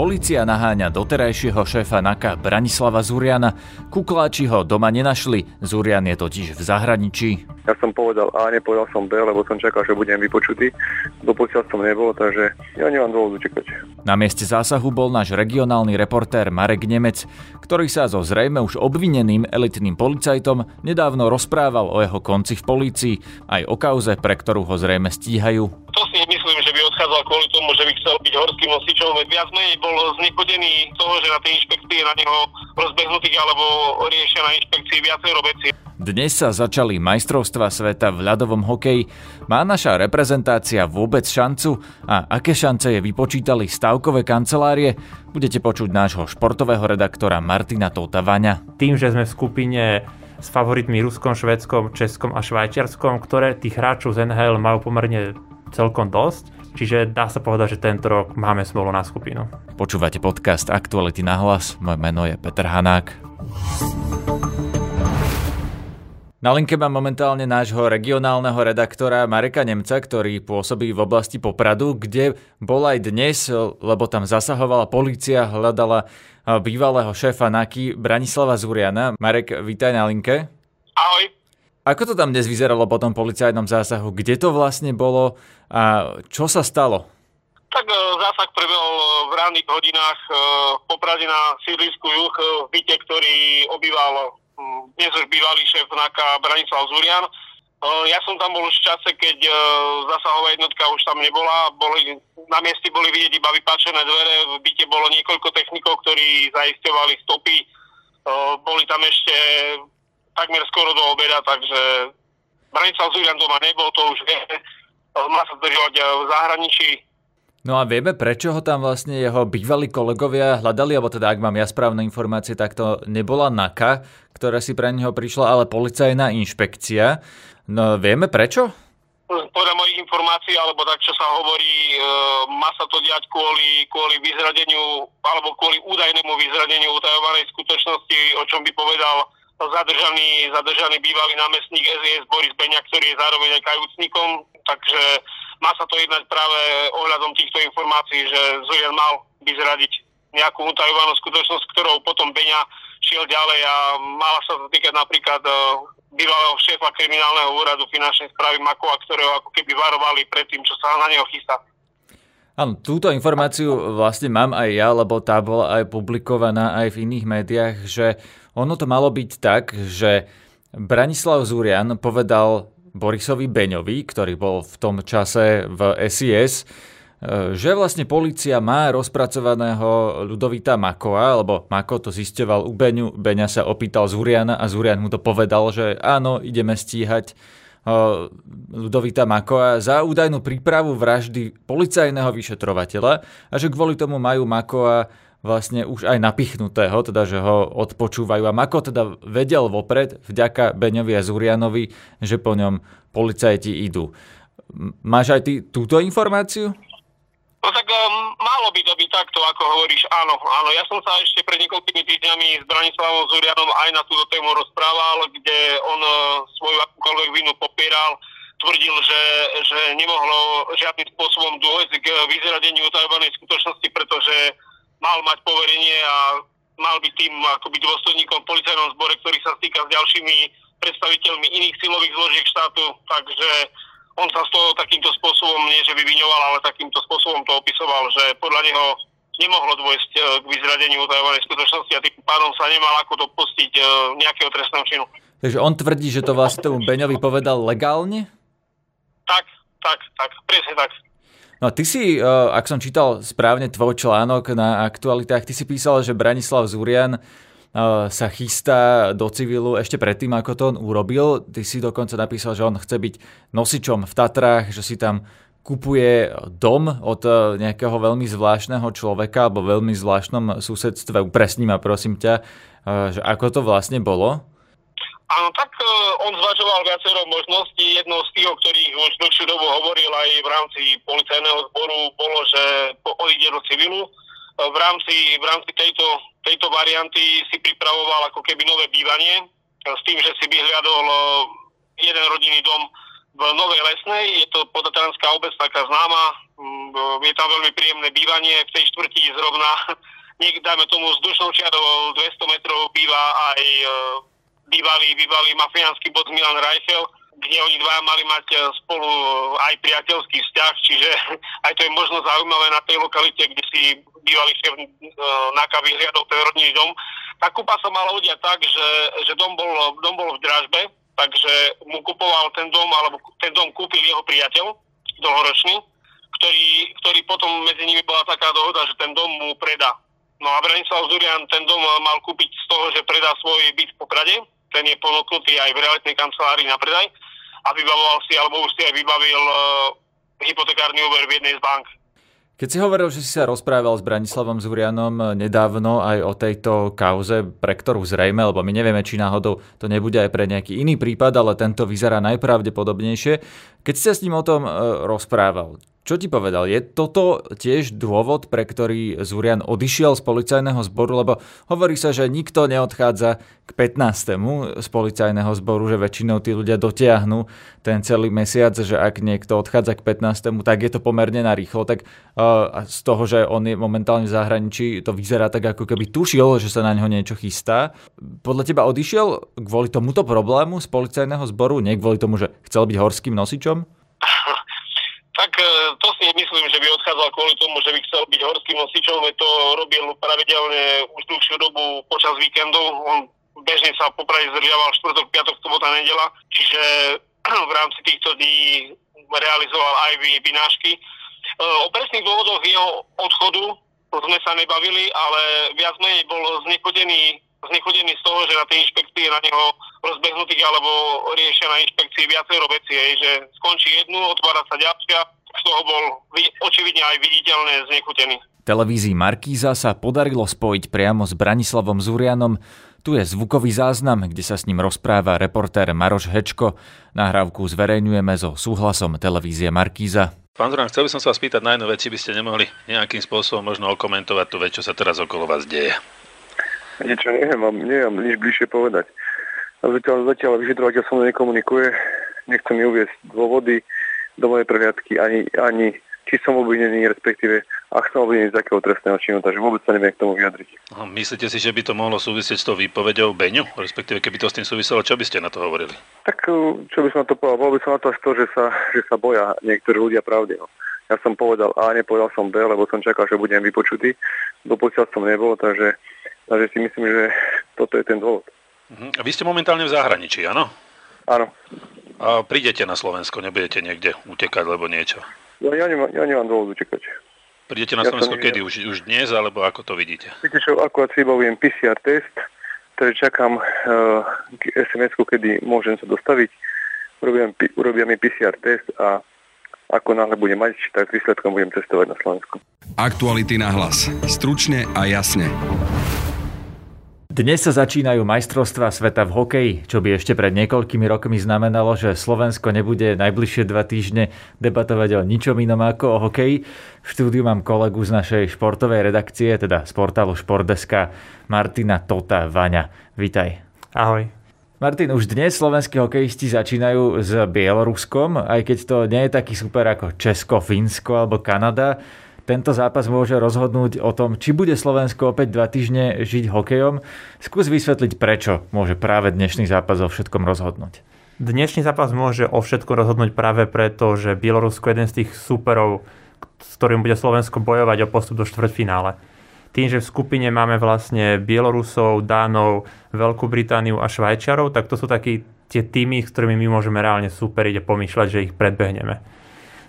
Polícia naháňa doterajšieho šéfa NAKA Branislava Zuriana. Kukláči ho doma nenašli, Zurian je totiž v zahraničí. Ja som povedal A, nepovedal som B, lebo som čakal, že budem vypočutý. Doposiaľ som nebol, takže ja nemám dôvodu čakať. Na mieste zásahu bol náš regionálny reportér Marek Nemec, ktorý sa so zrejme už obvineným elitným policajtom nedávno rozprával o jeho konci v polícii, aj o kauze, pre ktorú ho zrejme stíhajú. To si odchádzal kvôli tomu, že by chcel byť horským nosičom, veď viac menej bol znechodený z toho, že na tej inšpekcii na neho rozbehnutých alebo riešia na inšpekcii viacero veci. Dnes sa začali majstrovstva sveta v ľadovom hokeji. Má naša reprezentácia vôbec šancu? A aké šance je vypočítali stavkové kancelárie? Budete počuť nášho športového redaktora Martina Totavaňa. Tým, že sme v skupine s favoritmi Ruskom, Švedskom, Českom a Švajčiarskom, ktoré tých hráčov z NHL majú pomerne celkom dosť, čiže dá sa povedať, že tento rok máme smolu na skupinu. Počúvate podcast Aktuality na hlas, moje meno je Peter Hanák. Na linke mám momentálne nášho regionálneho redaktora Mareka Nemca, ktorý pôsobí v oblasti Popradu, kde bol aj dnes, lebo tam zasahovala policia, hľadala bývalého šéfa NAKY Branislava Zuriana. Marek, vítaj na linke. Ahoj. Ako to tam dnes vyzeralo po tom policajnom zásahu? Kde to vlastne bolo a čo sa stalo? Tak e, zásah prebehol v ranných hodinách e, Poprade na sídlisku juh e, v byte, ktorý obýval dnes už bývalý šéf NAKA Branislav Zurian. Ja som tam bol už v čase, keď zasahová jednotka už tam nebola. Boli, na mieste boli vidieť iba vypáčené dvere, v byte bolo niekoľko technikov, ktorí zaisťovali stopy. Boli tam ešte takmer skoro do obeda, takže Branislav Zurian doma nebol, to už vie. Má sa zdržovať v zahraničí. No a vieme, prečo ho tam vlastne jeho bývalí kolegovia hľadali, alebo teda ak mám ja správne informácie, tak to nebola NAKA, ktorá si pre neho prišla, ale policajná inšpekcia. No vieme prečo? Podľa mojich informácií, alebo tak, čo sa hovorí, e, má sa to diať kvôli, kvôli vyzradeniu, alebo kvôli údajnému vyzradeniu utajovanej skutočnosti, o čom by povedal zadržaný, zadržaný bývalý námestník SIS Boris Beňa, ktorý je zároveň aj kajúcníkom. Takže má sa to jednať práve ohľadom týchto informácií, že Zurian mal vyzradiť nejakú utajovanú skutočnosť, ktorou potom Beňa šiel ďalej a mala sa to týkať napríklad e, bývalého šéfa kriminálneho úradu finančnej správy Makova, ktorého ako keby varovali pred tým, čo sa na neho chystá. Áno, túto informáciu vlastne mám aj ja, lebo tá bola aj publikovaná aj v iných médiách, že ono to malo byť tak, že Branislav Zurian povedal Borisovi Beňovi, ktorý bol v tom čase v SIS, e, že vlastne policia má rozpracovaného Ludovita Makoa, lebo Mako to zisteval u Beňu, Beňa sa opýtal Zuriana a Zurian mu to povedal, že áno, ideme stíhať e, Ludovita Makoa za údajnú prípravu vraždy policajného vyšetrovateľa a že kvôli tomu majú Makoa vlastne už aj napichnutého, teda že ho odpočúvajú. A Mako teda vedel vopred, vďaka Beňovi a Zurianovi, že po ňom policajti idú. Máš aj ty túto informáciu? No tak um, malo by to byť takto, ako hovoríš. Áno, áno. Ja som sa ešte pred niekoľkými týždňami s Branislavom Zurianom aj na túto tému rozprával, kde on uh, svoju akúkoľvek vinu popieral tvrdil, že, že nemohlo žiadnym spôsobom dôjsť k vyzradeniu utajovanej skutočnosti, pretože mal mať poverenie a mal byť tým akoby dôstojníkom v policajnom zbore, ktorý sa stýka s ďalšími predstaviteľmi iných silových zložiek štátu, takže on sa z toho takýmto spôsobom, nie že vyviňoval, ale takýmto spôsobom to opisoval, že podľa neho nemohlo dôjsť e, k vyzradeniu utajovanej skutočnosti a tým pádom sa nemal ako dopustiť e, nejakého trestného činu. Takže on tvrdí, že to vlastne tomu Beňovi povedal legálne? Tak, tak, tak, presne tak. No a ty si, eh, ak som čítal správne tvoj článok na aktualitách, ty si písal, že Branislav Zurian eh, sa chystá do civilu ešte predtým, ako to on urobil. Ty si dokonca napísal, že on chce byť nosičom v Tatrách, že si tam kupuje dom od eh, nejakého veľmi zvláštneho človeka alebo veľmi zvláštnom susedstve. Upresni ma prosím ťa, že ako to vlastne bolo? Áno, tak on zvažoval viacero možností. Jednou z tých, o ktorých už dlhšiu dobu hovoril aj v rámci policajného zboru, bolo, že odíde do civilu. V rámci, v rámci tejto, tejto varianty si pripravoval ako keby nové bývanie s tým, že si vyhliadol uh, jeden rodinný dom v Novej Lesnej, je to podatranská obec taká známa, mm, je tam veľmi príjemné bývanie, v tej štvrti zrovna, niekde dajme tomu vzdušnou čiarou 200 metrov býva aj e, bývalý, bývalý mafiánsky bod Milan Reichel, kde oni dva mali mať e, spolu aj priateľský vzťah, čiže aj to je možno zaujímavé na tej lokalite, kde si bývalý šéf e, NAKA vyhliadol ten rodinný dom. Tá kúpa sa mala udiať tak, že, že dom, bol, dom bol v dražbe, takže mu kupoval ten dom, alebo ten dom kúpil jeho priateľ, dlhoročný, ktorý, ktorý potom medzi nimi bola taká dohoda, že ten dom mu predá. No a Branislav Zurian ten dom mal kúpiť z toho, že predá svoj byt v Poprade, ten je ponúknutý aj v realitnej kancelárii na predaj a vybavoval si, alebo už si aj vybavil uh, hypotekárny úver v jednej z bank. Keď si hovoril, že si sa rozprával s Branislavom Zurianom nedávno aj o tejto kauze, pre ktorú zrejme, lebo my nevieme, či náhodou to nebude aj pre nejaký iný prípad, ale tento vyzerá najpravdepodobnejšie. Keď si sa s ním o tom e, rozprával, čo ti povedal? Je toto tiež dôvod, pre ktorý Zurian odišiel z policajného zboru? Lebo hovorí sa, že nikto neodchádza k 15. z policajného zboru, že väčšinou tí ľudia dotiahnu ten celý mesiac, že ak niekto odchádza k 15. tak je to pomerne narýchlo. Tak uh, z toho, že on je momentálne v zahraničí, to vyzerá tak, ako keby tušil, že sa na neho niečo chystá. Podľa teba odišiel kvôli tomuto problému z policajného zboru, nie kvôli tomu, že chcel byť horským nosičom? tak e, to si nemyslím, že by odchádzal kvôli tomu, že by chcel byť horským nosičom, to robil pravidelne už dlhšiu dobu počas víkendov. On bežne sa poprave zdržiaval štvrtok, piatok, sobota, nedela, čiže v rámci týchto dní realizoval aj vynášky. E, o presných dôvodoch jeho odchodu sme sa nebavili, ale viac menej bol znechodený znechodený z toho, že na tej inšpekcii je na neho rozbehnutých alebo riešia na inšpekcii viacero veci, hej, že skončí jednu, otvára sa ďalšia, z toho bol očividne aj viditeľné znechutený. Televízii Markíza sa podarilo spojiť priamo s Branislavom Zurianom. Tu je zvukový záznam, kde sa s ním rozpráva reportér Maroš Hečko. Nahrávku zverejňujeme so súhlasom televízie Markíza. Pán Zurian, chcel by som sa vás spýtať na jednu vec, či by ste nemohli nejakým spôsobom možno okomentovať tú vec, čo sa teraz okolo vás deje. Niečo neviem, mám, neviem nič bližšie povedať. Zatiaľ, zatiaľ vyšetrovateľ so mnou nekomunikuje, nechce mi uviesť dôvody do mojej prehliadky, ani, ani či som obvinený, respektíve ak som obvinený z akého trestného činu, takže vôbec sa neviem k tomu vyjadriť. Myslíte si, že by to mohlo súvisieť s tou výpovedou Beňu? Respektíve, keby to s tým súviselo, čo by ste na to hovorili? Tak čo by som na to povedal? Bol by som na to až to, že sa, že sa boja niektorí ľudia pravdy. No. Ja som povedal A, nepovedal som B, lebo som čakal, že budem vypočutý. Doposiaľ som nebol, takže Takže si myslím, že toto je ten dôvod. Uh-huh. A vy ste momentálne v zahraničí, áno? Áno. A prídete na Slovensko, nebudete niekde utekať, alebo niečo? Ja, ja, nemám, ja nemám dôvod utekať. Prídete na ja Slovensko kedy? Už, už dnes, alebo ako to vidíte? Viete čo, akurát si ibavujem PCR test, ktorý čakám uh, SMS-ku, kedy môžem sa dostaviť. Urobia, urobia mi PCR test a ako náhle budem mať, tak výsledkom budem testovať na Slovensku. Aktuality na hlas. Stručne a jasne. Dnes sa začínajú majstrovstvá sveta v hokeji, čo by ešte pred niekoľkými rokmi znamenalo, že Slovensko nebude najbližšie dva týždne debatovať o ničom inom ako o hokeji. V štúdiu mám kolegu z našej športovej redakcie, teda z portálu Športdeska, Martina Tota Vaňa. Vítaj. Ahoj. Martin, už dnes slovenskí hokejisti začínajú s Bieloruskom, aj keď to nie je taký super ako Česko, Fínsko alebo Kanada tento zápas môže rozhodnúť o tom, či bude Slovensko opäť dva týždne žiť hokejom. Skús vysvetliť, prečo môže práve dnešný zápas o všetkom rozhodnúť. Dnešný zápas môže o všetkom rozhodnúť práve preto, že Bielorusko je jeden z tých superov, s ktorým bude Slovensko bojovať o postup do štvrťfinále. Tým, že v skupine máme vlastne Bielorusov, Dánov, Veľkú Britániu a Švajčiarov, tak to sú takí tie týmy, s ktorými my môžeme reálne superiť a pomýšľať, že ich predbehneme.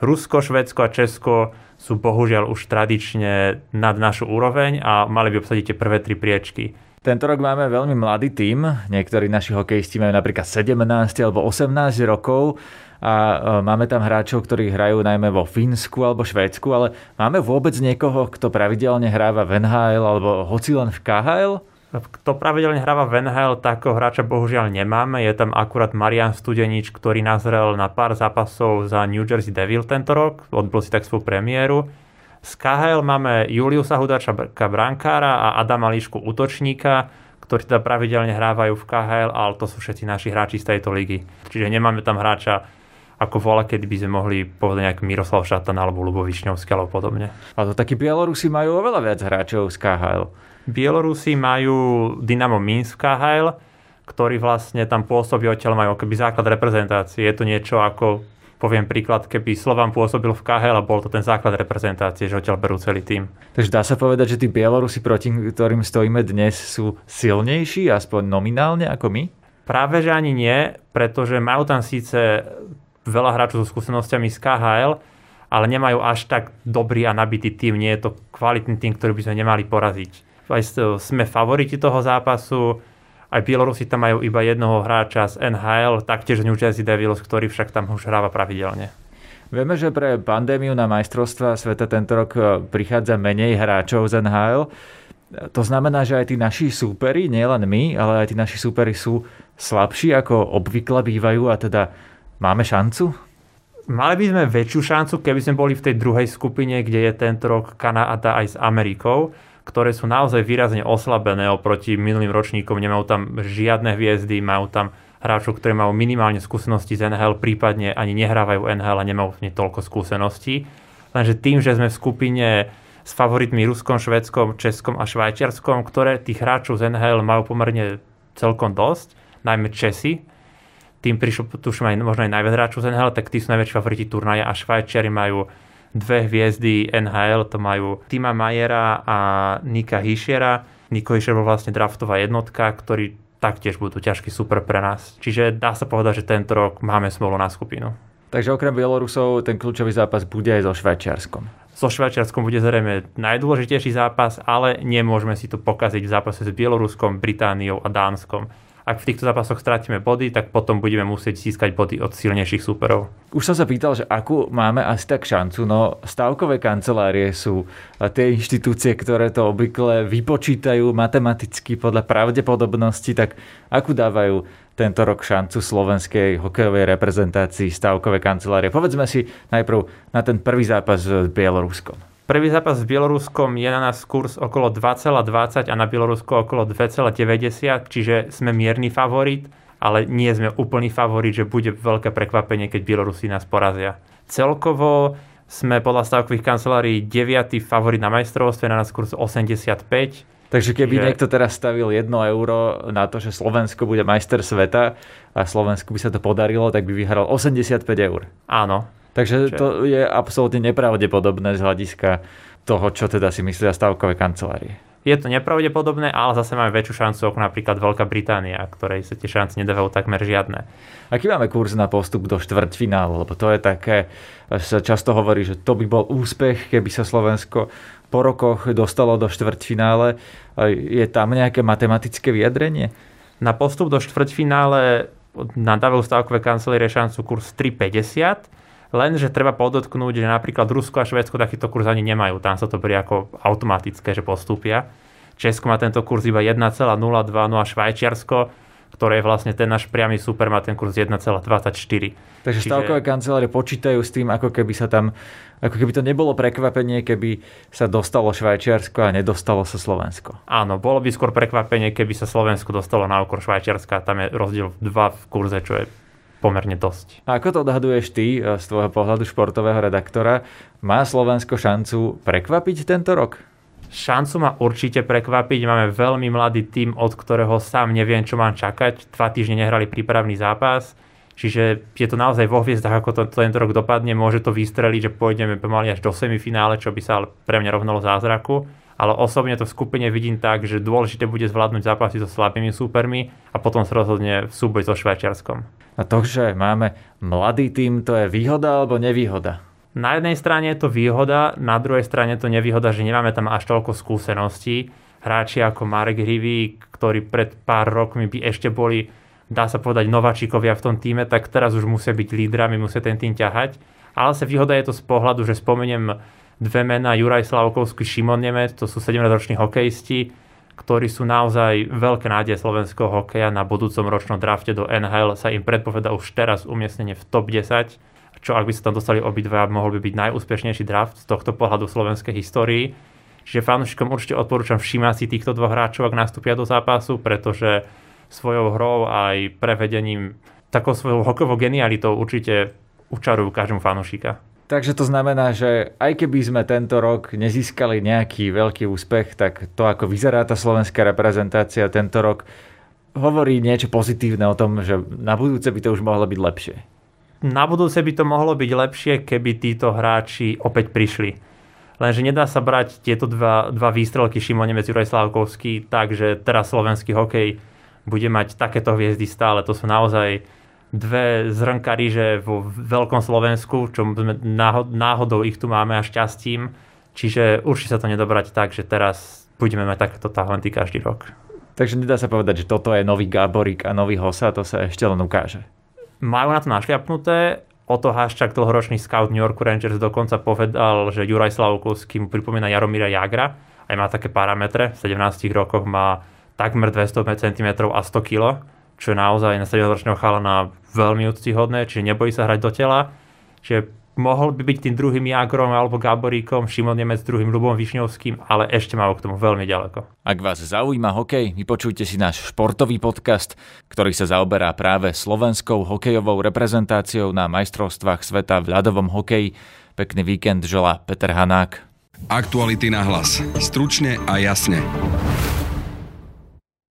Rusko, Švedsko a Česko sú bohužiaľ už tradične nad našu úroveň a mali by obsadiť tie prvé tri priečky. Tento rok máme veľmi mladý tím, niektorí naši hokejisti majú napríklad 17 alebo 18 rokov a e, máme tam hráčov, ktorí hrajú najmä vo Fínsku alebo Švédsku, ale máme vôbec niekoho, kto pravidelne hráva v NHL alebo hoci len v KHL? Kto pravidelne hráva v NHL, takého hráča bohužiaľ nemáme. Je tam akurát Marian Studenič, ktorý nazrel na pár zápasov za New Jersey Devil tento rok. Odbil si tak svoju premiéru. Z KHL máme Juliusa Hudača brankára a Adama Líšku útočníka, ktorí teda pravidelne hrávajú v KHL, ale to sú všetci naši hráči z tejto ligy. Čiže nemáme tam hráča ako vola, kedy by sme mohli povedať nejak Miroslav Šatan alebo Lubo Višňovský alebo podobne. A to takí Bielorusi majú oveľa viac hráčov z KHL. Bielorusi majú Dynamo Minsk KHL, ktorý vlastne tam pôsobí odtiaľ majú keby základ reprezentácie. Je to niečo ako poviem príklad, keby Slovan pôsobil v KHL a bol to ten základ reprezentácie, že odtiaľ berú celý tým. Takže dá sa povedať, že tí Bielorusi, proti ktorým stojíme dnes, sú silnejší, aspoň nominálne ako my? Práve, že ani nie, pretože majú tam síce veľa hráčov so skúsenosťami z KHL, ale nemajú až tak dobrý a nabitý tým. Nie je to kvalitný tým, ktorý by sme nemali poraziť. Aj sme favoriti toho zápasu, aj Bielorusi tam majú iba jednoho hráča z NHL, taktiež New Jersey Devils, ktorý však tam už hráva pravidelne. Vieme, že pre pandémiu na majstrovstva sveta tento rok e, prichádza menej hráčov z NHL. To znamená, že aj tí naši súperi, nielen my, ale aj tí naši súperi sú slabší ako obvykle bývajú a teda máme šancu? Mali by sme väčšiu šancu, keby sme boli v tej druhej skupine, kde je tento rok Kanada aj s Amerikou ktoré sú naozaj výrazne oslabené oproti minulým ročníkom. Nemajú tam žiadne hviezdy, majú tam hráčov, ktorí majú minimálne skúsenosti z NHL, prípadne ani nehrávajú NHL a nemajú v nej toľko skúseností. Lenže tým, že sme v skupine s favoritmi Ruskom, Švedskom, Českom a Švajčiarskom, ktoré tých hráčov z NHL majú pomerne celkom dosť, najmä Česi, tým prišlo, tuším aj možno aj najviac hráčov z NHL, tak tí sú najväčší favoriti turnaja a Švajčiari majú dve hviezdy NHL, to majú Tima Majera a Nika Hišiera. Niko Hischier bol vlastne draftová jednotka, ktorý taktiež budú ťažký super pre nás. Čiže dá sa povedať, že tento rok máme smolu na skupinu. Takže okrem Bielorusov ten kľúčový zápas bude aj so Švajčiarskom. So Švajčiarskom bude zrejme najdôležitejší zápas, ale nemôžeme si to pokaziť v zápase s Bieloruskom, Britániou a Dánskom ak v týchto zápasoch strátime body, tak potom budeme musieť získať body od silnejších súperov. Už som sa pýtal, že akú máme asi tak šancu, no stavkové kancelárie sú tie inštitúcie, ktoré to obvykle vypočítajú matematicky podľa pravdepodobnosti, tak akú dávajú tento rok šancu slovenskej hokejovej reprezentácii stavkové kancelárie. Povedzme si najprv na ten prvý zápas s Bieloruskom. Prvý zápas s Bieloruskom je na nás kurz okolo 2,20 a na Bielorusko okolo 2,90, čiže sme mierny favorit, ale nie sme úplný favorit, že bude veľké prekvapenie, keď Bielorusi nás porazia. Celkovo sme podľa stavkových kancelárií 9. favorit na majstrovstve, na nás kurz 85. Takže keby že... niekto teraz stavil 1 euro na to, že Slovensko bude majster sveta a Slovensku by sa to podarilo, tak by vyhral 85 eur. Áno, Takže Čiže... to je absolútne nepravdepodobné z hľadiska toho, čo teda si myslia stavkové kancelárie. Je to nepravdepodobné, ale zase máme väčšiu šancu ako napríklad Veľká Británia, ktorej sa tie šance nedávajú takmer žiadne. Aký máme kurz na postup do štvrťfinále? Lebo to je také, sa často hovorí, že to by bol úspech, keby sa Slovensko po rokoch dostalo do štvrťfinále. Je tam nejaké matematické vyjadrenie? Na postup do štvrťfinále nadávajú stavkové kancelárie šancu kurz 3,50 Lenže treba podotknúť, že napríklad Rusko a Švédsko takýto kurz ani nemajú. Tam sa to berie ako automatické, že postúpia. Česko má tento kurz iba 1,02, no a Švajčiarsko ktoré je vlastne ten náš priamy super, má ten kurz 1,24. Takže Čiže... stavkové kancelárie počítajú s tým, ako keby sa tam, ako keby to nebolo prekvapenie, keby sa dostalo Švajčiarsko a nedostalo sa Slovensko. Áno, bolo by skôr prekvapenie, keby sa Slovensko dostalo na okor Švajčiarska. Tam je rozdiel 2 v kurze, čo je pomerne dosť. A ako to odhaduješ ty eh, z tvojho pohľadu športového redaktora? Má Slovensko šancu prekvapiť tento rok? Šancu má určite prekvapiť. Máme veľmi mladý tým, od ktorého sám neviem, čo mám čakať. Dva týždne nehrali prípravný zápas. Čiže je to naozaj vo hviezdach, ako to tento rok dopadne. Môže to vystreliť, že pôjdeme pomaly až do semifinále, čo by sa pre mňa rovnalo zázraku ale osobne to v skupine vidím tak, že dôležité bude zvládnuť zápasy so slabými súpermi a potom sa rozhodne v súboj so Švajčiarskom. A to, že máme mladý tým, to je výhoda alebo nevýhoda? Na jednej strane je to výhoda, na druhej strane je to nevýhoda, že nemáme tam až toľko skúseností. Hráči ako Marek Hrivý, ktorí pred pár rokmi by ešte boli, dá sa povedať, nováčikovia v tom týme, tak teraz už musia byť lídrami, musia ten tým ťahať. Ale sa výhoda je to z pohľadu, že spomeniem dve mená, Juraj Slavkovský, Šimon Nemec, to sú 17-roční hokejisti, ktorí sú naozaj veľké nádeje slovenského hokeja na budúcom ročnom drafte do NHL sa im predpoveda už teraz umiestnenie v top 10, čo ak by sa tam dostali obidva, mohol by byť najúspešnejší draft z tohto pohľadu slovenskej histórii. Čiže fanúšikom určite odporúčam všímať si týchto dvoch hráčov, ak nastúpia do zápasu, pretože svojou hrou aj prevedením takou svojou hokejovou genialitou určite učarujú každému fanúšika. Takže to znamená, že aj keby sme tento rok nezískali nejaký veľký úspech, tak to, ako vyzerá tá slovenská reprezentácia tento rok, hovorí niečo pozitívne o tom, že na budúce by to už mohlo byť lepšie. Na budúce by to mohlo byť lepšie, keby títo hráči opäť prišli. Lenže nedá sa brať tieto dva, dva výstrelky Šimon Nemec, Juraj Slavkovský, takže teraz slovenský hokej bude mať takéto hviezdy stále. To sú naozaj dve zrnka ríže vo veľkom Slovensku, čo sme náhodou ich tu máme a šťastím. Čiže určite sa to nedobrať tak, že teraz budeme mať takéto talenty každý rok. Takže nedá sa povedať, že toto je nový Gáborík a nový Hosa, to sa ešte len ukáže. Majú na to našliapnuté. Oto Haščák, dlhoročný scout New York Rangers, dokonca povedal, že Juraj Slavkovský mu pripomína Jaromíra Jagra. Aj má také parametre. V 17 rokoch má takmer 200 cm a 100 kg čo je naozaj na 17-ročného chalana veľmi úctyhodné, čiže nebojí sa hrať do tela. Čiže mohol by byť tým druhým Jagrom alebo Gaboríkom, Šimon Nemec druhým Lubom Višňovským, ale ešte má k tomu veľmi ďaleko. Ak vás zaujíma hokej, vypočujte si náš športový podcast, ktorý sa zaoberá práve slovenskou hokejovou reprezentáciou na majstrovstvách sveta v ľadovom hokeji. Pekný víkend želá Peter Hanák. Aktuality na hlas. Stručne a jasne.